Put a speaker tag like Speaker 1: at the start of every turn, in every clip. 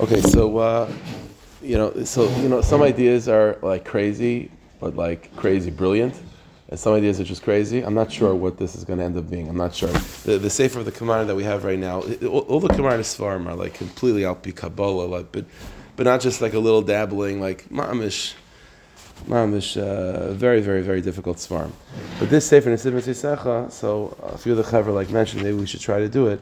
Speaker 1: Okay, so uh, you know, so you know, some ideas are like crazy, but like crazy brilliant, and some ideas are just crazy. I'm not sure what this is going to end up being. I'm not sure. The, the sefer of the Kamarna that we have right now, it, all, all the Kamarna Svarim are like completely alpi Kabbalah, like, but but not just like a little dabbling, like mamish. Mamish, uh, very, very, very difficult svarm. But this sefer Nesiv Secha, so a few of the chaver like mentioned, maybe we should try to do it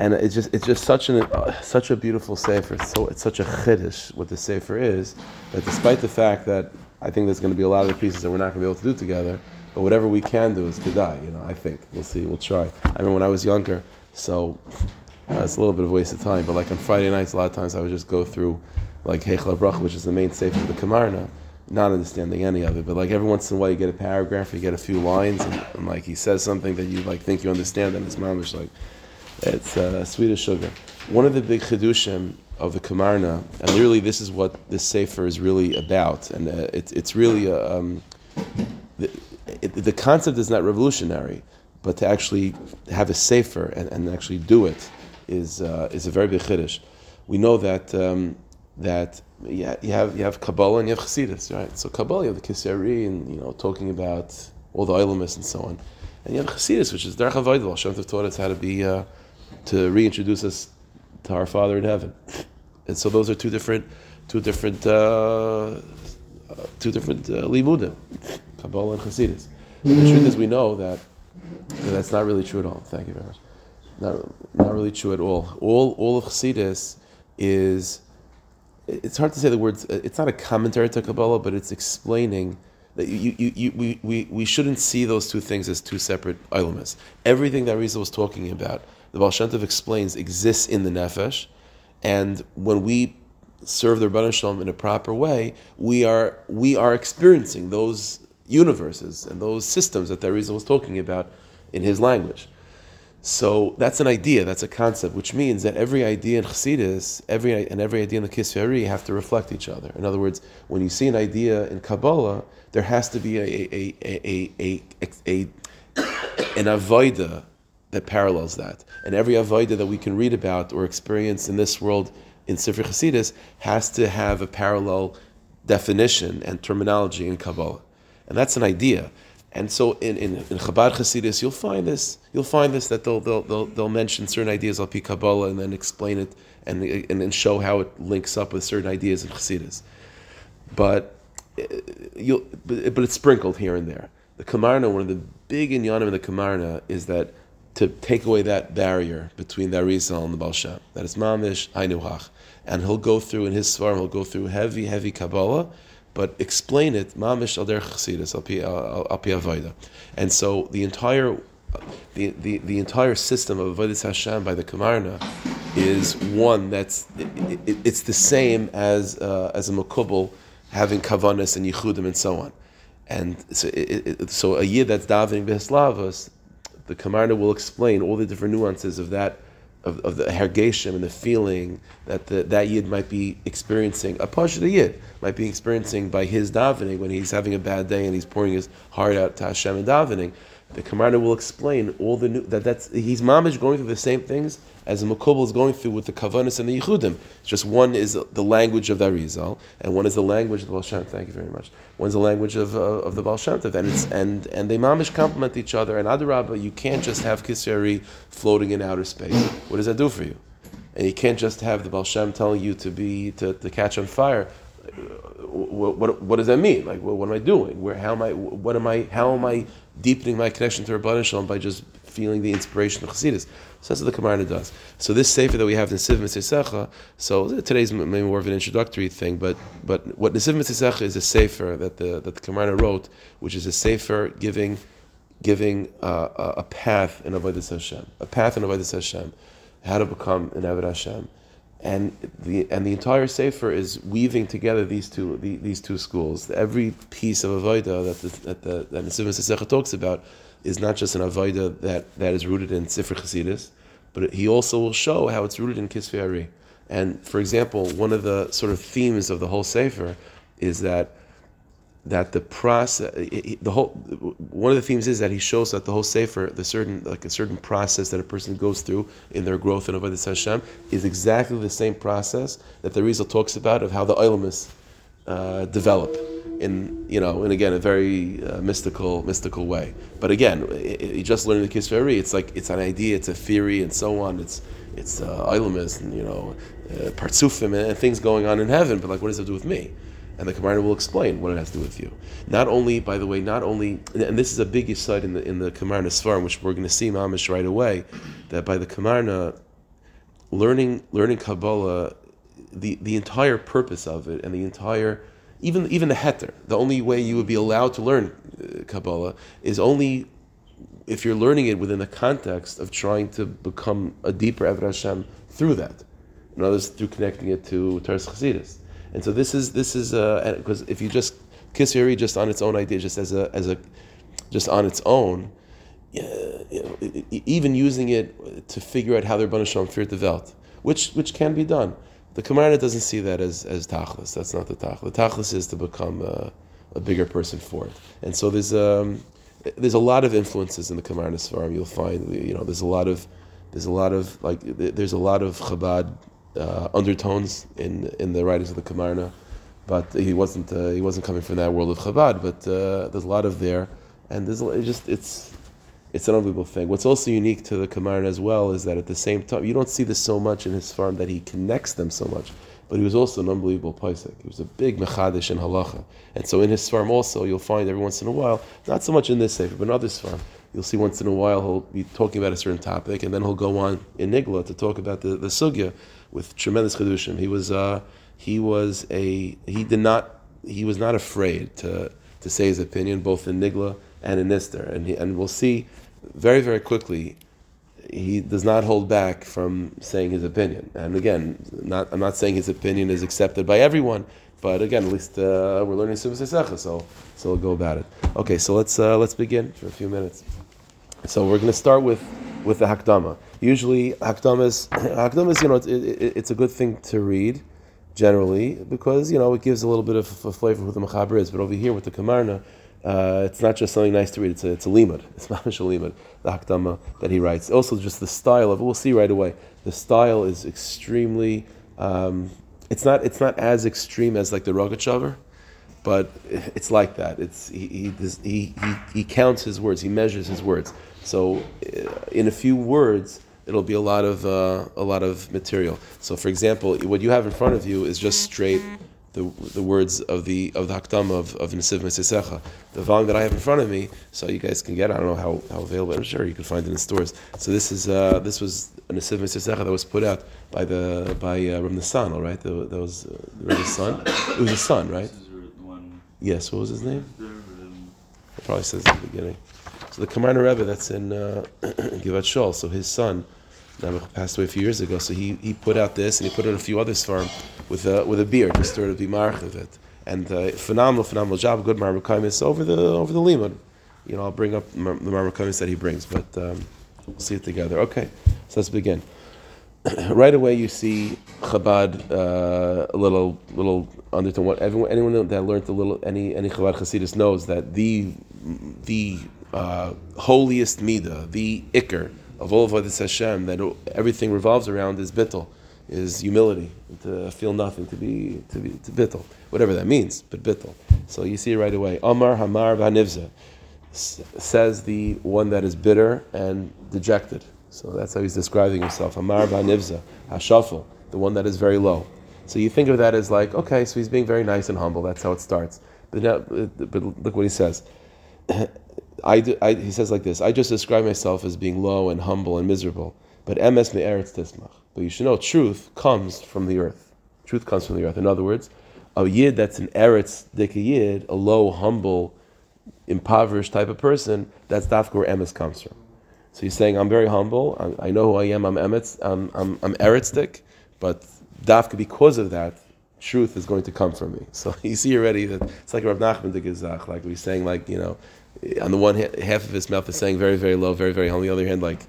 Speaker 1: and it's just it's just such an uh, such a beautiful sefer. So it's such a chiddush what the sefer is that despite the fact that I think there's going to be a lot of the pieces that we're not going to be able to do together, but whatever we can do is kedai. You know, I think we'll see. We'll try. I remember when I was younger, so uh, it's a little bit of a waste of time. But like on Friday nights, a lot of times I would just go through like Heichel Brach, which is the main sefer of the Kamarna, not understanding any of it. But like every once in a while, you get a paragraph, you get a few lines, and, and like he says something that you like think you understand, and it's mamish like it's uh, sweet as sugar. One of the big chidushim of the Kamarna, and really this is what this sefer is really about, and uh, it, it's really uh, um, the, it, the concept is not revolutionary, but to actually have a sefer and, and actually do it is uh, is a very big chiddush. We know that. Um, that yeah, you have you have Kabbalah and you have Chassidus, right? So Kabbalah, you have the Kisari and you know talking about all the Ilamis and so on, and you have Chassidus, which is Derech Avodah. Shem taught us how to be uh, to reintroduce us to our Father in heaven. And so those are two different, two different, uh, two different uh, limudim, Kabbalah and Chassidus. the truth is, we know that, that that's not really true at all. Thank you very much. Not, not really true at all. All, all of Chassidus is, it's hard to say the words, it's not a commentary to Kabbalah, but it's explaining that you, you, you, we, we, we shouldn't see those two things as two separate elements. Everything that Rizal was talking about the Baal Shem Tov explains exists in the nefesh, and when we serve the Rebbeinu Shalom in a proper way, we are we are experiencing those universes and those systems that the Arizal was talking about in his language. So that's an idea, that's a concept, which means that every idea in Chassidus, every and every idea in the Kisveri have to reflect each other. In other words, when you see an idea in Kabbalah, there has to be a a a a, a, a, a an avoida that parallels that. And every avodah that we can read about or experience in this world in Sefer Chasidus has to have a parallel definition and terminology in Kabbalah. And that's an idea. And so in, in, in Chabad Chasidus, you'll find this. You'll find this that they'll, they'll, they'll, they'll mention certain ideas al Pi Kabbalah and then explain it and, and then show how it links up with certain ideas in Chasidus. But, uh, you'll, but, but it's sprinkled here and there. The Kamarna, one of the big inyanim in the Kamarna is that to take away that barrier between the Arizal and the Baal Shem. That is Mamish Hainuhach. And he'll go through, in his Svarim, he'll go through heavy, heavy Kabbalah, but explain it, Mamish Al Der Chassidus, Al Pi. And so the entire the, the, the entire system of Avodah Hashem by the Kamarna is one that's it, it, it's the same as uh, as a Makubal having Kavanas and Yichudim and so on. And so, it, so a year that's davening Beheslavas, the Kamarna will explain all the different nuances of that, of, of the hergeshem and the feeling that the, that yid might be experiencing. A the yid might be experiencing by his davening when he's having a bad day and he's pouring his heart out to Hashem and davening. The Kamarna will explain all the new, that that's he's mamish going through the same things as the Makubal is going through with the Kavanis and the Yichudim. It's just one is the language of the Arizal, and one is the language of the Baal Shem. Thank you very much. One's the language of, uh, of the Baal Shem and and and they mamish complement each other. And Adarabba, you can't just have Kisari floating in outer space. What does that do for you? And you can't just have the Baal Shem telling you to be to, to catch on fire. What, what, what, does that mean? Like, what, what, am I doing? Where, how am I? What am I? How am I deepening my connection to Rabban Shalom by just feeling the inspiration of Chassidus? So that's what the Kamarna does. So this sefer that we have in Nesiv Mitzvosecha, so today's maybe more of an introductory thing, but but what Nesiv Mitzvosecha is a sefer that the that the Kamarna wrote, which is a sefer giving giving uh, a path in Avodah Hashem, a path in Avodah Hashem, how to become an Avodah Hashem. And the and the entire sefer is weaving together these two the, these two schools. Every piece of avodah that the, that the that Nesiv talks about is not just an avodah that, that is rooted in Sifr Chasidis, but he also will show how it's rooted in Kisvei Ari. And for example, one of the sort of themes of the whole Sefer is that that the process, the whole, one of the themes is that he shows that the whole sefer, the certain like a certain process that a person goes through in their growth in avodas Hashem, is exactly the same process that the Rizal talks about of how the Ilamis uh, develop in you know, and again a very uh, mystical mystical way. But again, you just learning the Kisveri, it's like it's an idea, it's a theory, and so on. It's it's uh, and you know, uh, partsufim and, and things going on in heaven. But like, what does it do with me? And the Kamarna will explain what it has to do with you. Not only, by the way, not only, and this is a big side in the in the Kamarna Svarim, which we're going to see Mamish right away, that by the Kamarna, learning learning Kabbalah, the the entire purpose of it and the entire even even the heter, the only way you would be allowed to learn uh, Kabbalah is only if you're learning it within the context of trying to become a deeper Eved Hashem through that. In other words, through connecting it to Teres Chasidus. And so this is this is because uh, if you just kiss Kisveri just on its own idea, just as a as a just on its own, you know, even using it to figure out how going to show the Welt, which which can be done. The Kamarna doesn't see that as as tachlis. That's not the tachlis. The tachlis is to become a, a bigger person for it. And so there's um, there's a lot of influences in the Kamarna Svarim. You'll find you know there's a lot of there's a lot of like there's a lot of Chabad uh, undertones in in the writings of the Kamarna, but he wasn't uh, he wasn't coming from that world of Chabad. But uh, there's a lot of there, and there's it just it's it's an unbelievable thing. What's also unique to the Kamarna as well is that at the same time you don't see this so much in his farm that he connects them so much. But he was also an unbelievable paisik. He was a big mechadish in halacha, and so in his farm also you'll find every once in a while, not so much in this sefer, but in other farm, you'll see once in a while he'll be talking about a certain topic, and then he'll go on in Nigla to talk about the, the sugya with tremendous chedushim. He was uh, he was a he did not he was not afraid to to say his opinion both in Nigla and in Nister, and he, and we'll see very very quickly he does not hold back from saying his opinion. And again, not, I'm not saying his opinion is accepted by everyone, but again, at least uh, we're learning Sivas so so we'll go about it. Okay, so let's uh, let's begin for a few minutes. So we're going to start with with the Hakdama. Usually, Hakdamas, Hakdamas, you know, it, it, it's a good thing to read generally because you know it gives a little bit of a flavor who the Mechaber is. But over here with the Kamarna, uh, it's not just something nice to read. It's a, it's a limud. It's not a limud. The Hakdama that he writes. Also, just the style of it. We'll see right away. The style is extremely. Um, it's not. It's not as extreme as like the Rogachover, but it's like that. It's he he, he he he counts his words. He measures his words. So, uh, in a few words it'll be a lot of uh, a lot of material. So, for example, what you have in front of you is just straight the, the words of the of the Hakdama of of Nesiv Mitzvosecha. The volume that I have in front of me, so you guys can get. It. I don't know how, how available. I'm sure you can find it in stores. So this is uh, this was a Nesiv Mitzvosecha that was put out by the by uh, Ram Nassan, all right. That was uh, the son. It was a son, right? Yes. What was his name? It probably says at the beginning. So the Kamarna Rebbe that's in uh, Givat Shaul, so his son passed away a few years ago. So he, he put out this and he put out a few others for him with a, with a beard, just to be mark of it. And uh, phenomenal, phenomenal job, good marmakaimis over the over the limud. You know, I'll bring up the marmakaimis that he brings, but um, we'll see it together. Okay, so let's begin. right away, you see Chabad uh, a little little undertone. What everyone, anyone that learned a little any any Chabad Hasidus knows that the the uh, holiest midah, the ikr of all of Avodah Hashem, that everything revolves around is bittul, is humility, to feel nothing, to be to be to bittul, whatever that means, but bittul. So you see right away, Amar Hamar Vanivza says the one that is bitter and dejected. So that's how he's describing himself. Amar Vanivza, Hashafel, the one that is very low. So you think of that as like, okay, so he's being very nice and humble. That's how it starts. But, now, but look what he says. I, I, he says like this: I just describe myself as being low and humble and miserable. But emes me'eretz tismach. But you should know, truth comes from the earth. Truth comes from the earth. In other words, a yid that's an eretz dik yid, a low, humble, impoverished type of person, that's dafka where emes comes from. So he's saying, I'm very humble. I, I know who I am. I'm emetz. I'm, I'm, I'm eretz dik, but dafka because of that, truth is going to come from me. So you see already that it's like Rav Nachman de like he's saying, like you know, on the one hand, half of his mouth is saying very, very low, very, very. On the other hand, like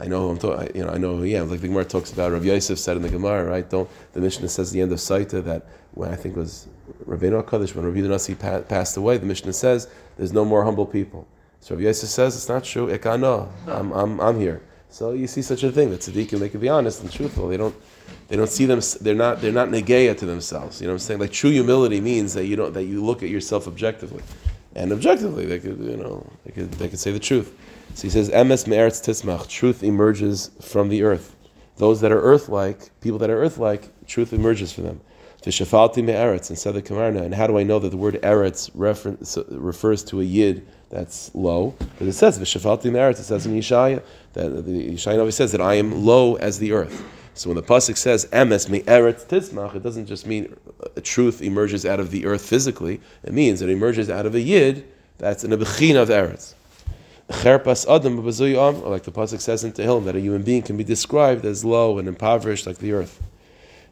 Speaker 1: I know who I'm talking. You know, I know who am. Like the Gemara talks about. Rav Yosef said in the Gemara, right? Don't the Mishnah says the end of Saita that when I think it was Rabbeinu HaKadosh, when Rabbi Nasi passed away, the Mishnah says there's no more humble people. So Rabbi Yosef says it's not true. Ekano, I'm, I'm, I'm here. So you see such a thing that tzaddikim they can be honest and truthful. They don't they don't see them. They're not they're not negeya to themselves. You know what I'm saying? Like true humility means that you don't that you look at yourself objectively, and objectively they could you know they could they could say the truth. So he says emes me'eretz tismach. Truth emerges from the earth. Those that are earth-like, people that are earth-like, truth emerges for them. V'shafalti me'eretz and said the Kamarna. And how do I know that the word eretz refers to a yid that's low? Because it says v'shafalti me'eretz. It says in Yeshaya that the Yeshaya always says that I am low as the earth. So when the pasuk says emes mi me'eretz tismach, it doesn't just mean a truth emerges out of the earth physically. It means it emerges out of a yid that's in a bechina of eretz. Cherpas adam or like the pasuk says in Tehillim, that a human being can be described as low and impoverished like the earth.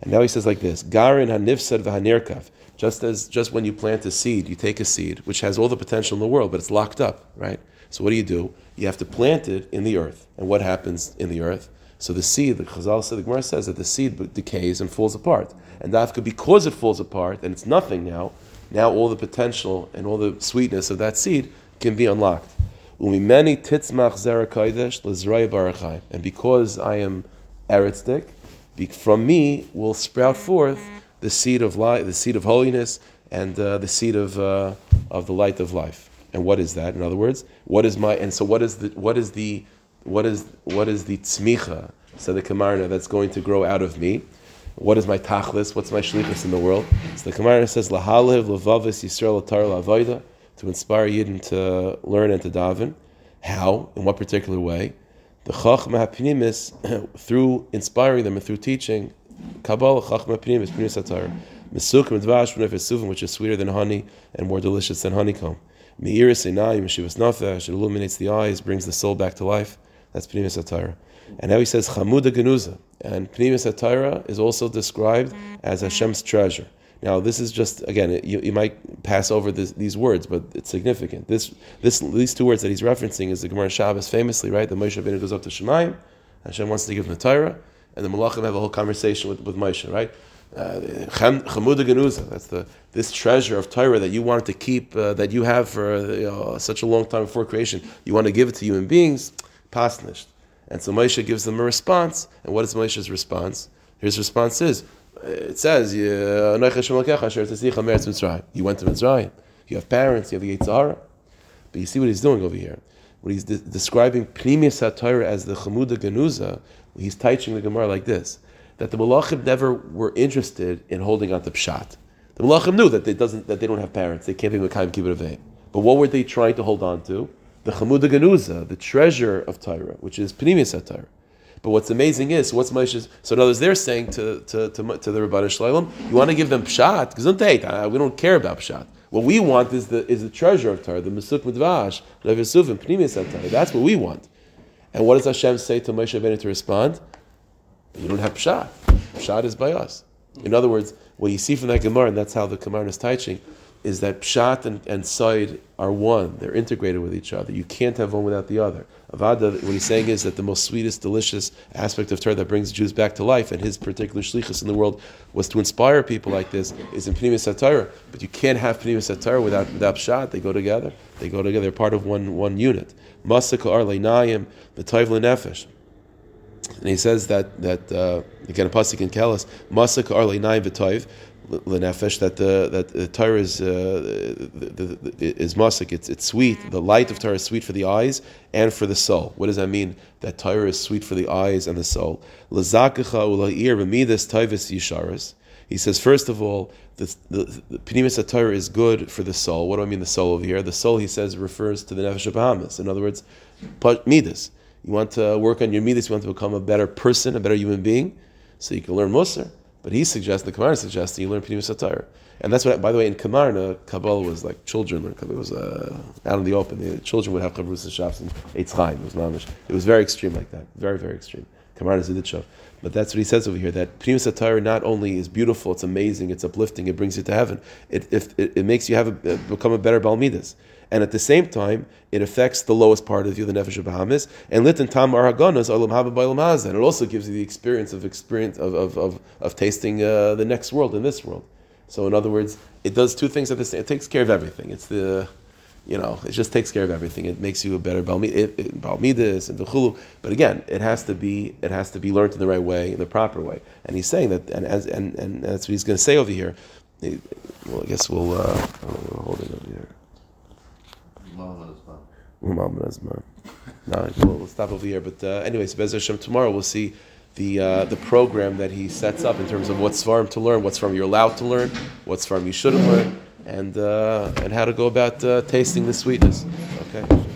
Speaker 1: And now he says like this: Garin hanifsad v'hanirkav. Just as just when you plant a seed, you take a seed which has all the potential in the world, but it's locked up, right? So what do you do? You have to plant it in the earth. And what happens in the earth? So the seed, the Chazal said, the Gemara says that the seed decays and falls apart. And dafka, because it falls apart and it's nothing now, now all the potential and all the sweetness of that seed can be unlocked. And because I am eretzik, from me will sprout forth the seed of light, the seed of holiness, and uh, the seed of uh, of the light of life. And what is that? In other words, what is my and so what is the what is the what is what is the tzmicha? So the kamarna that's going to grow out of me. What is my tachlis? What's my shlichus in the world? So the kamarna says lahalev levavis yisrael atar la'avoida to inspire Yidden to learn and to daven. How? In what particular way? the Chachma HaPnimis, through inspiring them and through teaching, Kabbalah Chachma HaPnimis, Pnimis HaTorah, Mesukim Dvash B'nef which is sweeter than honey and more delicious than honeycomb. Me'iris Einayim Shivas Nafesh, it illuminates the eyes, brings the soul back to life. That's Pnimis HaTorah. And now he says Chamuda Genuza, and Pnimis HaTorah is also described as Hashem's treasure. Now, this is just again, you, you might pass over this, these words, but it's significant. This, this, these two words that he's referencing is the Gemara Shabbos famously, right? The Moshe Rabbeinu goes up to Shemaim, Hashem wants to give him the Torah, and the Malachim have a whole conversation with, with Moshe, right? Uh, Chamuda Genuza, that's the this treasure of Torah that you wanted to keep, uh, that you have for such a long time before creation. You want to give it to human beings, pasnished. And so Moshe gives them a response. And what is Moshe's response? His response is, it says, you went to Mitzrayim. You have parents, you have the Yetzer Hara. But you see what he's doing over here. When he's de- describing Pnimius HaTorah as the Chamuda Genuza, he's teaching the Gemara like this, that the Malachim never were interested in holding on to Pshat. The Malachim knew that they, doesn't, that they don't have parents, they can't be Mekayim Kibbud But what were they trying to hold on to? The Chamuda Genuza, the treasure of Torah, which is Pnimius HaTorah. But what's amazing is, what's Moshe's? So in other words, they're saying to, to, to, to the Rabban Shalom, you want to give them pshat? Gesundheit. Uh, we don't care about pshat. What we want is the is the treasure of Torah, the Mesuk Midvash, Levisuvim, Pnimis Torah. That's what we want. And what does Hashem say to Moshe Rabbeinu to respond? You don't have pshat. Pshat is by us. In other words, what you see from that Gemara, and that's how the Gemara is teaching, is that pshat and, and side are one. They're integrated with each other. You can't have one without the other. Avada, what he's saying is that the most sweetest, delicious aspect of Torah that brings Jews back to life, and his particular shlichus in the world was to inspire people like this, is in Pnimis HaTorah. But you can't have Pnimis HaTorah without, without pshat. They go together. They go together. They're part of one, one unit. Masaka ar leinayim, the nefesh. And he says that that uh, again a pasuk in Kelis, Masaka ar leinayim v'toiv lenefesh that the that the Torah is uh, the, the, the, is masik. It's it's sweet. The light of Torah is sweet for the eyes and for the soul. What does that mean? That Torah is sweet for the eyes and the soul. Ula'ir b'midas yisharis. He says, first of all, the, the, the Torah is good for the soul. What do I mean the soul over here? The soul, he says, refers to the Nefesh HaBahamis. In other words, Midas. You want to work on your Midas, you want to become a better person, a better human being, so you can learn Musar. But he suggests, the Kamarna suggests, that you learn Pnimis HaTorah. And that's what, by the way, in Kamarna, Kabbalah was like children. It was uh, out in the open. The children would have Chavrus and and Eitz Chaim. It was mamish. It was very extreme like that. Very, very extreme. Kamarna Ziditchav. But that's what he says over here, that Pnimis HaTorah not only is beautiful, it's amazing, it's uplifting, it brings you to heaven. It, it, it, makes you have a, become a better Balmidas and at the same time, it affects the lowest part of you, the nefesh HaBahamis, and litin tam araganas alam haba and it also gives you the experience of experience of of, of, of tasting uh, the next world in this world. So in other words, it does two things at the same. It takes care of everything. It's the you know, it just takes care of everything. It makes you a better balmidis and the chulu. But again, it has to be it has to be learned in the right way, in the proper way. And he's saying that, and as and, and that's what he's going to say over here. Well, I guess we'll uh, we're holding over here. No, we'll, we'll stop over here. But uh, anyways, Bez Hashem, tomorrow we'll see the uh, the program that he sets up in terms of what's farm to learn, what's farm you're allowed to learn, what's farm you shouldn't learn, and uh, and how to go about uh, tasting the sweetness. Okay.